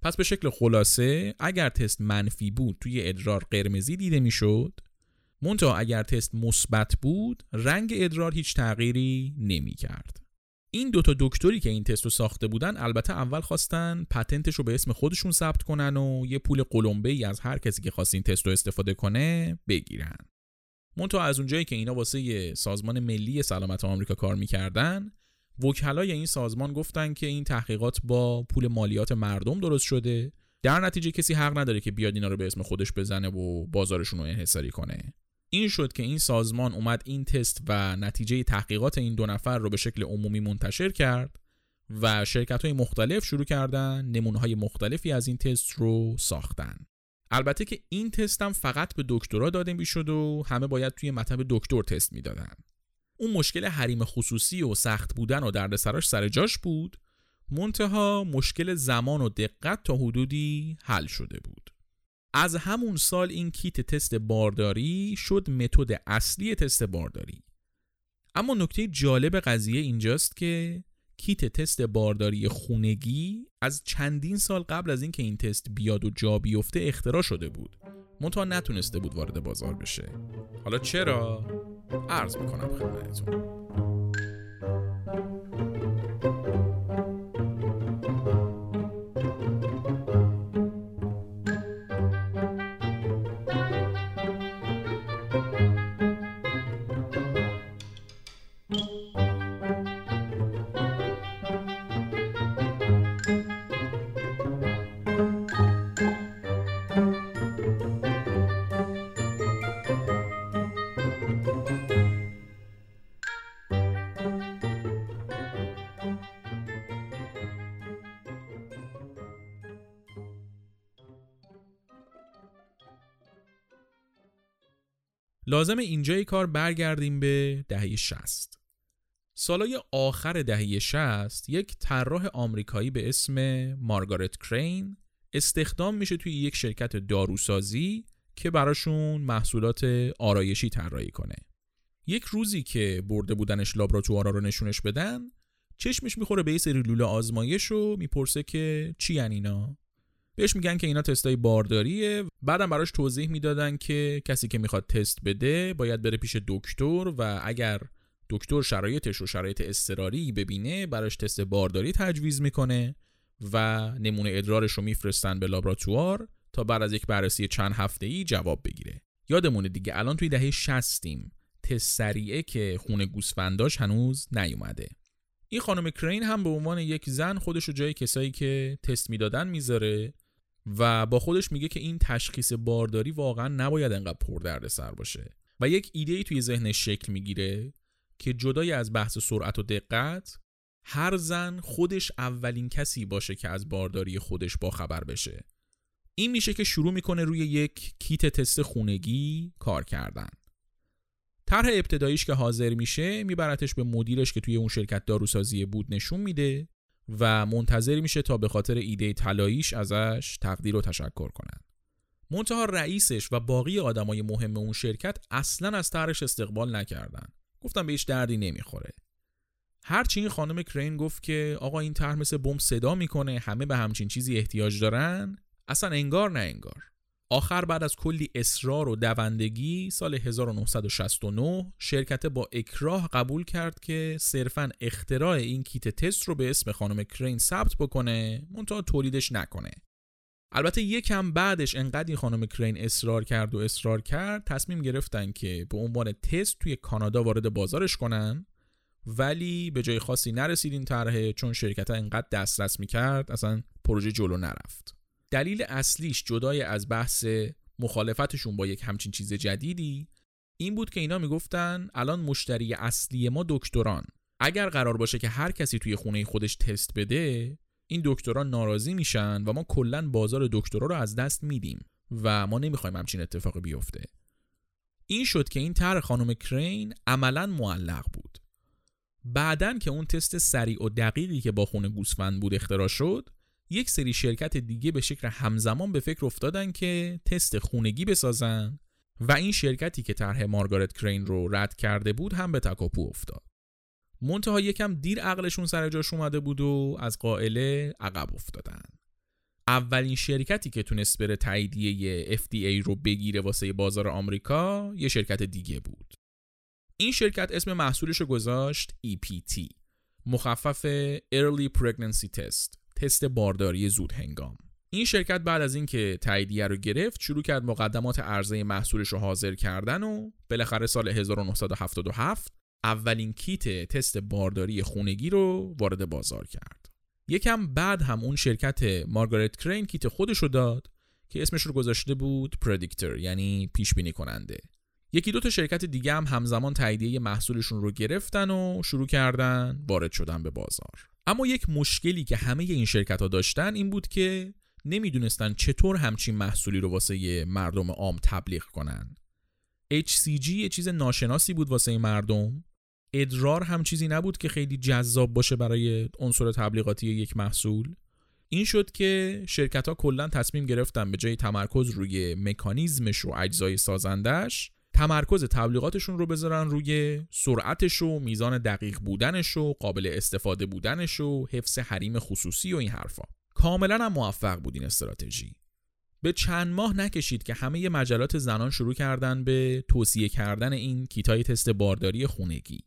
S1: پس به شکل خلاصه اگر تست منفی بود توی ادرار قرمزی دیده می‌شد مونتا اگر تست مثبت بود رنگ ادرار هیچ تغییری نمی کرد. این دوتا دکتری که این تست رو ساخته بودن البته اول خواستن پتنتش رو به اسم خودشون ثبت کنن و یه پول قلمبه ای از هر کسی که خواست این تست رو استفاده کنه بگیرن. مونتا از اونجایی که اینا واسه سازمان ملی سلامت آمریکا کار می‌کردن وکلای این سازمان گفتن که این تحقیقات با پول مالیات مردم درست شده در نتیجه کسی حق نداره که بیاد اینا رو به اسم خودش بزنه و بازارشون رو انحصاری کنه این شد که این سازمان اومد این تست و نتیجه تحقیقات این دو نفر رو به شکل عمومی منتشر کرد و شرکت های مختلف شروع کردن نمونه های مختلفی از این تست رو ساختن. البته که این تست هم فقط به دکترا داده می‌شد و همه باید توی مطب دکتر تست می‌دادن. اون مشکل حریم خصوصی و سخت بودن و دردسراش سر جاش بود منتها مشکل زمان و دقت تا حدودی حل شده بود. از همون سال این کیت تست بارداری شد متد اصلی تست بارداری. اما نکته جالب قضیه اینجاست که کیت تست بارداری خونگی از چندین سال قبل از اینکه این تست بیاد و جا بیفته اختراع شده بود. منتها نتونسته بود وارد بازار بشه. حالا چرا؟ عرض می‌کنم خدمتتون. لازم اینجای کار برگردیم به دهه 60 سالای آخر دهه 60 یک طراح آمریکایی به اسم مارگارت کرین استخدام میشه توی یک شرکت داروسازی که براشون محصولات آرایشی طراحی کنه. یک روزی که برده بودنش لابراتوارا رو نشونش بدن چشمش می‌خوره به یه سری لوله آزمایش و می‌پرسه که چی اینا؟ بهش میگن که اینا تستای بارداریه. بعدم براش توضیح می‌دادن که کسی که می‌خواد تست بده باید بره پیش دکتر و اگر دکتر شرایطش و شرایط اضطراری ببینه براش تست بارداری تجویز می‌کنه و نمونه ادرارش رو میفرستن به لابراتوار تا بعد از یک بررسی چند هفته ای جواب بگیره. یادمونه دیگه الان توی دهه 60 تست سریعه که خون گوسفنداش هنوز نیومده. این خانم کرین هم به عنوان یک زن خودش رو جای کسایی که تست می‌دادن می‌ذاره. و با خودش میگه که این تشخیص بارداری واقعا نباید انقدر پر سر باشه. و یک ایده ای توی ذهنش شکل می‌گیره که جدای از بحث سرعت و دقت هر زن خودش اولین کسی باشه که از بارداری خودش با خبر بشه. این میشه که شروع می‌کنه روی یک کیت تست خونگی کار کردن. طرح ابتداییش که حاضر میشه میبرتش به مدیرش که توی اون شرکت داروسازی بود نشون میده. و منتظر میشه تا به خاطر ایده طلاییش ازش تقدیر و تشکر کنن. منتها رئیسش و باقی آدمای مهم اون شرکت اصلا از طرحش استقبال نکردن. گفتم بهش دردی نمی‌خوره. هرچی این خانم کرین گفت که آقا این طرح مثل بمب صدا می‌کنه همه به همچین چیزی احتیاج دارن اصلا انگار نه انگار آخر بعد از کلی اصرار و دوندگی سال 1969 شرکت با اکراه قبول کرد که صرفا اختراع این کیت تست رو به اسم خانم کرین ثبت بکنه منتها تولیدش نکنه. البته یکم بعدش انقدر این خانم کرین اصرار کرد و اصرار کرد تصمیم گرفتن که به عنوان تست توی کانادا وارد بازارش کنن ولی به جای خاصی نرسید این طرحه چون شرکت انقدر دسترس می‌کرد اصلا پروژه جلو نرفت. دلیل اصلیش جدای از بحث مخالفتشون با یک همچین چیز جدیدی این بود که اینا می‌گفتن الان مشتری اصلی ما دکتران. اگر قرار باشه که هر کسی توی خونه خودش تست بده این دکتران ناراضی میشن و ما کلا بازار دکترا رو از دست میدیم و ما نمی‌خوایم همچین اتفاقی بیفته. این شد که این طرح خانم کرین عملا معلق بود. بعدن که اون تست سریع و دقیقی که با خونه گوسفند بود اختراع شد یک سری شرکت دیگه به شکل همزمان به فکر افتادن که تست خونگی بسازن و این شرکتی که طرح مارگارت کرین رو رد کرده بود هم به تکاپو افتاد. منتها یکم دیر عقلشون سر جاش اومده بود و از قائله عقب افتادن. اولین شرکتی که تونست بره تاییدیه FDA رو بگیره واسه بازار آمریکا یه شرکت دیگه بود. این شرکت اسم محصولش رو گذاشت EPT مخفف Early Pregnancy Test تست بارداری زود هنگام این شرکت بعد از اینکه تاییدیه رو گرفت شروع کرد مقدمات عرضه محصولش رو حاضر کردن و بالاخره سال 1977 اولین کیت تست بارداری خونگی رو وارد بازار کرد. یکم بعد هم اون شرکت مارگارت کرین کیت خودش رو داد که اسمش رو گذاشته بود پردیکتر یعنی پیش بینی کننده. یکی دو تا شرکت دیگه هم همزمان تاییدیه محصولشون رو گرفتن و شروع کردن وارد شدن به بازار. اما یک مشکلی که همه این شرکت ها داشتن این بود که نمی‌دونستن چطور همچین محصولی رو واسه مردم عام تبلیغ کنن. HCG یه چیز ناشناسی بود واسه مردم. ادرار هم چیزی نبود که خیلی جذاب باشه برای عنصر تبلیغاتی یک محصول. این شد که شرکت ها کلا تصمیم گرفتن به جای تمرکز روی مکانیزمش و اجزای سازندش تمرکز تبلیغاتشون رو بذارن روی سرعتش و میزان دقیق بودنش و قابل استفاده بودنش و حفظ حریم خصوصی و این حرفا. کاملا هم موفق بود این استراتژی. به چند ماه نکشید که همه مجلات زنان شروع کردن به توصیه کردن این کیتای تست بارداری خونگی.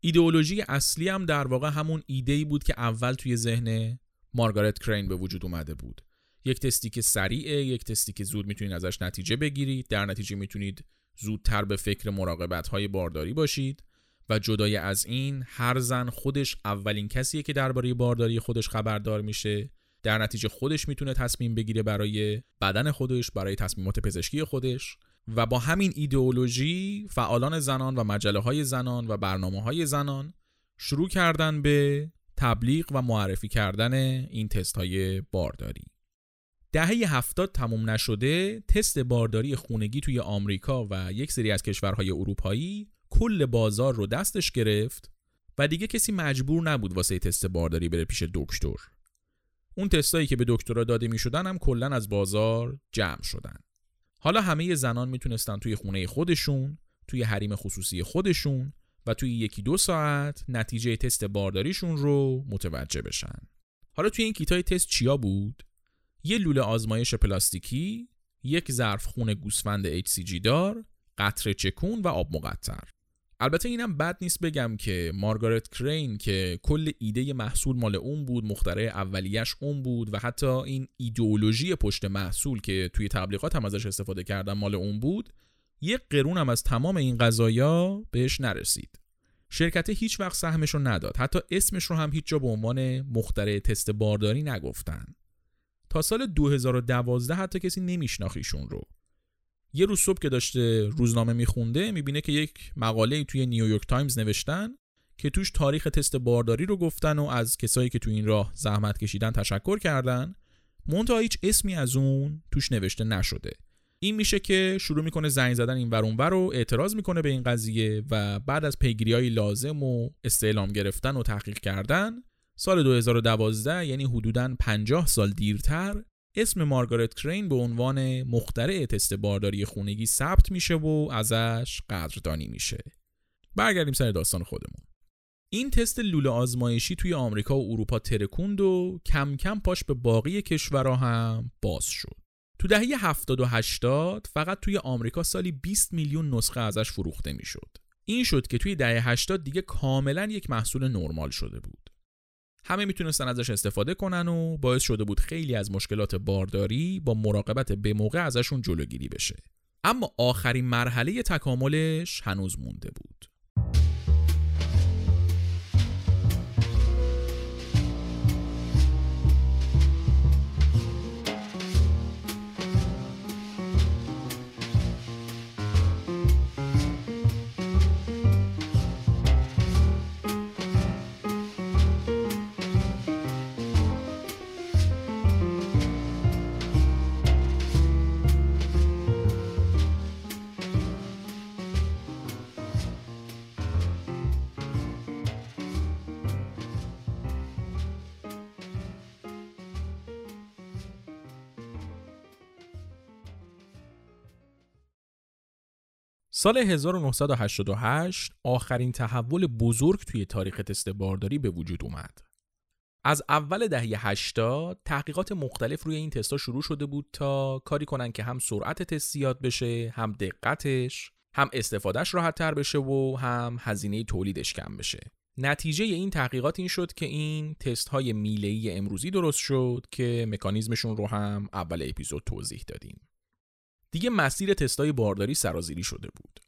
S1: ایدئولوژی اصلی هم در واقع همون ایده بود که اول توی ذهن مارگارت کرین به وجود اومده بود. یک تستی که سریعه یک تستی که زود می‌تونید ازش نتیجه بگیرید. در نتیجه می‌تونید زودتر به فکر مراقبت های بارداری باشید و جدای از این هر زن خودش اولین کسیه که درباره بارداری خودش خبردار میشه. در نتیجه خودش می‌تونه تصمیم بگیره برای بدن خودش برای تصمیمات پزشکی خودش و با همین ایدئولوژی فعالان زنان و مجله های زنان و برنامه های زنان شروع کردن به تبلیغ و معرفی کردن این تست های بارداری. دهه هفتاد تموم نشده تست بارداری خونگی توی آمریکا و یک سری از کشورهای اروپایی کل بازار رو دستش گرفت و دیگه کسی مجبور نبود واسه تست بارداری بره پیش دکتر. اون تستایی که به دکترا داده می شدن هم کلا از بازار جمع شدن. حالا همه زنان می‌تونستن توی خونه خودشون توی حریم خصوصی خودشون و توی یکی دو ساعت نتیجه تست بارداریشون رو متوجه بشن. حالا توی این کیتای تست چیا بود؟ یه لوله آزمایش پلاستیکی یک ظرف خون گوسفند HCG دار قطره چکون و آب مقطر. البته اینم بد نیست بگم که مارگارت کرین که کل ایده محصول مال اون بود مخترع اولیش اون بود و حتی این ایدئولوژی پشت محصول که توی تبلیغات هم ازش استفاده کردن مال اون بود یک قرون هم از تمام این قضایا بهش نرسید. شرکت هیچ وقت سهمش رو نداد حتی اسمش رو هم هیچ جا به عنوان مخترع تست بارداری نگفتن. تا سال 2012 حتی کسی نمیشناختشون رو. یه روز صبح که داشته روزنامه میخونده می‌بینه که یک مقاله توی نیویورک تایمز نوشتن که توش تاریخ تست بارداری رو گفتن و از کسایی که تو این راه زحمت کشیدن تشکر کردن. منتها هیچ اسمی از اون توش نوشته نشده. این میشه که شروع می‌کنه زنگ زدن این ور اونور رو اعتراض می‌کنه به این قضیه و بعد از پیگیری های لازم و استعلام گرفتن و تحقیق کردن سال 2012 یعنی حدوداً 50 سال دیرتر اسم مارگارت کرین به عنوان مخترع تست بارداری خونگی ثبت میشه و ازش قدردانی میشه. برگردیم سر داستان خودمون. این تست لوله آزمایشی توی آمریکا و اروپا ترکوند و کم کم پاش به باقی کشورها هم باز شد. تو دهه 70 و 80 فقط توی آمریکا سالی 20 میلیون نسخه ازش فروخته می‌شد. این شد که توی دهه 80 دیگه کاملا یک محصول نرمال شده بود. همه می‌تونستن ازش استفاده کنن و باعث شده بود خیلی از مشکلات بارداری با مراقبت به موقع ازشون جلوگیری بشه. اما آخرین مرحله تکاملش هنوز مونده بود. سال 1988 آخرین تحول بزرگ توی تاریخ تست بارداری به وجود اومد. از اول دهه 80 تحقیقات مختلف روی این تستا شروع شده بود تا کاری کنن که هم سرعت تست زیاد بشه، هم دقتش، هم استفادهش راحت تر بشه و هم هزینه تولیدش کم بشه. نتیجه این تحقیقات این شد که این تست های امروزی درست شد که مکانیزمشون رو هم اول اپیزود توضیح دادیم. دیگه مسیر تستای بارداری سرازیری شده بود.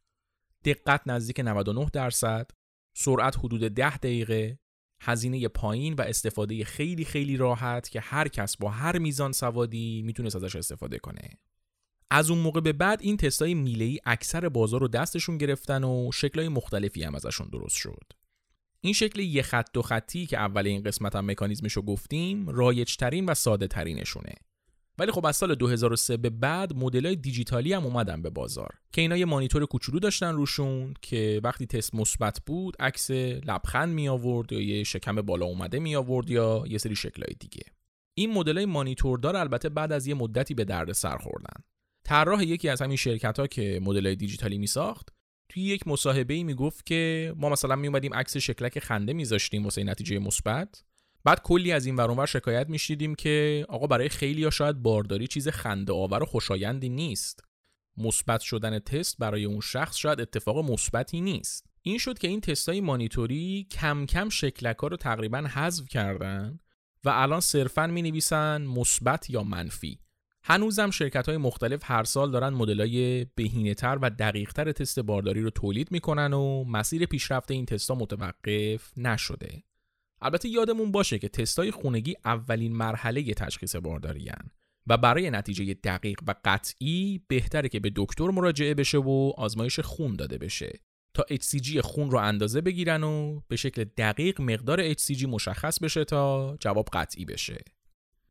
S1: دقت نزدیک 99 درصد، سرعت حدود 10 دقیقه، هزینه پایین و استفاده خیلی خیلی راحت که هر کس با هر میزان سوادی می‌تونست ازش استفاده کنه. از اون موقع به بعد این تستای میله‌ای اکثر بازار رو دستشون گرفتن و شکلهای مختلفی هم ازشون درست شد. این شکل یه خط دو خطی که اول این قسمت هم مکانیزمش رو گفتیم رایج ترین و ساده ترینشونه. ولی خب از سال 2003 به بعد های دیجیتالی هم اومدن به بازار. که اینا یه مانیتور کوچولو داشتن روشون که وقتی تست مثبت بود عکس لبخند می آورد یا یه شکم بالا اومده می آورد یا یه سری شکلهای دیگه. این مدل مانیتوردار البته بعد از یه مدتی به درد سر خوردن. طراح یکی از همین شرکت ها که مدل دیجیتالی می ساخت توی یک مصاحبه ای می‌گفت که ما مثلا می اومدیم عکس شکلک خنده میذاشتیم واسه نتیجه مثبت. بعد کلی از این ورانور شکایت میشیدیم که آقا برای خیلی ها شاید بارداری چیز خنده آور و خوشایندی نیست. مثبت شدن تست برای اون شخص شاید اتفاق مثبتی نیست. این شد که این تستای مانیتوری کم کم شکلک ها رو تقریبا حذف کردن و الان صرفا می نویسن مثبت یا منفی. هنوزم شرکت های مختلف هر سال دارن مدل های بهینه تر و دقیق تر تست بارداری رو تولید می‌کنن و مسیر پیشرفت این تستا متوقف نشده. البته یادمون باشه که تستای خونگی اولین مرحله تشخیص بارداری هن و برای نتیجه دقیق و قطعی بهتره که به دکتر مراجعه بشه و آزمایش خون داده بشه تا HCG خون رو اندازه بگیرن و به شکل دقیق مقدار HCG مشخص بشه تا جواب قطعی بشه.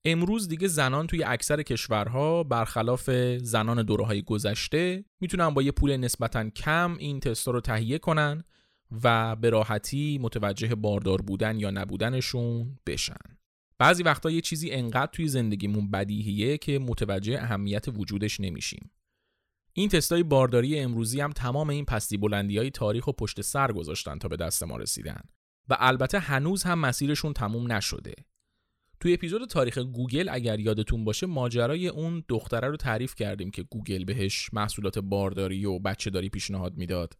S1: امروز دیگه زنان توی اکثر کشورها برخلاف زنان دوره های گذشته می‌تونن با یه پول نسبتا کم این تستا رو تهیه کنن و به راحتی متوجه باردار بودن یا نبودنشون بشن. بعضی وقتا یه چیزی انقدر توی زندگیمون بدیهیه که متوجه اهمیت وجودش نمیشیم. این تستای بارداری امروزی هم تمام این پستی بلندی های تاریخ و پشت سر گذاشتن تا به دست ما رسیدن و البته هنوز هم مسیرشون تموم نشده. توی اپیزود تاریخ گوگل اگر یادتون باشه ماجرای اون دختره رو تعریف کردیم که گوگل بهش محصولات بارداری و بچه داری پیشنهاد می‌داد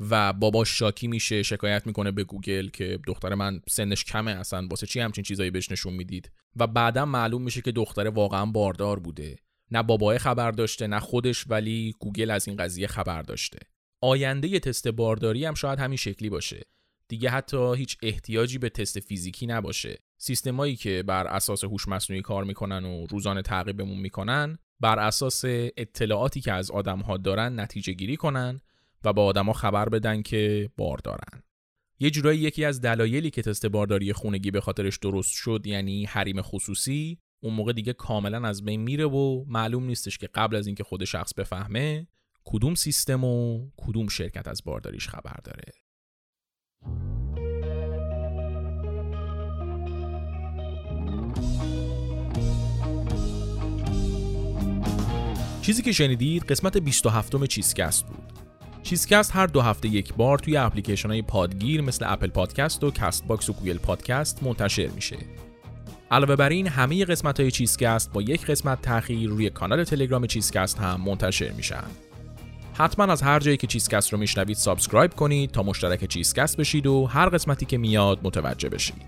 S1: و باباش شاکی میشه شکایت می‌کنه به گوگل که دختر من سنش کمه اصلا. واسه چی همچین چیزایی بهش نشون می‌دید؟ و بعدا معلوم میشه که دختره واقعا باردار بوده. نه بابای خبر داشته نه خودش ولی گوگل از این قضیه خبر داشته. آینده تست بارداری هم شاید همین شکلی باشه. دیگه حتی هیچ احتیاجی به تست فیزیکی نباشه. سیستمایی که بر اساس هوش مصنوعی کار می‌کنن و روزانه تعقیبمون می‌کنن بر اساس اطلاعاتی که از آدمها دارن نتیجه گیری کنن و به آدما خبر بدن که بار دارن. یه جورایی یکی از دلایلی که تست بارداری خونگی به خاطرش درست شد یعنی حریم خصوصی اون موقع دیگه کاملا از بین میره و معلوم نیستش که قبل از اینکه خود شخص بفهمه کدوم سیستم و کدوم شرکت از بارداریش خبر داره. چیزی که شنیدید قسمت 27 چیزکست بود. چیزکست هر دو هفته یک بار توی اپلیکیشن های پادگیر مثل اپل پادکست و کست باکس و گوگل پادکست منتشر میشه. علاوه بر این همه قسمت های چیزکست با یک قسمت تاخیر روی کانال تلگرام چیزکست هم منتشر میشن. حتما از هر جایی که چیزکست رو میشنوید subscribe کنید تا مشترک چیزکست بشید و هر قسمتی که میاد متوجه بشید.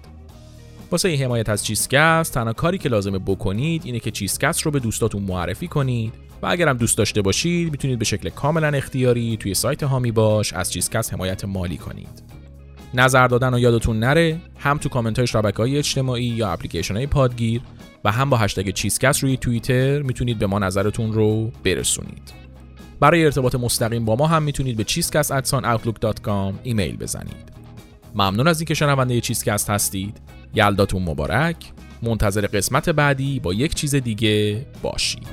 S1: واسه حمایت از چیزکست تنها کاری که لازمه بکنید اینه که چیزکست رو به دوستاتون معرفی کنید و اگرم دوست داشته باشید می‌تونید به شکل کاملا اختیاری توی سایت حامی باش از چیزکست حمایت مالی کنید. نظر دادن و یادتون نره هم تو کامنت های شبکه های اجتماعی یا اپلیکیشن های پادگیر و هم با هشتگ چیزکست روی توییتر می‌تونید به ما نظرتون رو برسونید. برای ارتباط مستقیم با ما هم می‌تونید به چیزکست@outlook.com ایمیل بزنید. ممنون از اینکه شنونده چیزکست هستید. یلداتون مبارک. منتظر قسمت بعدی با یک چیز دیگه باشید.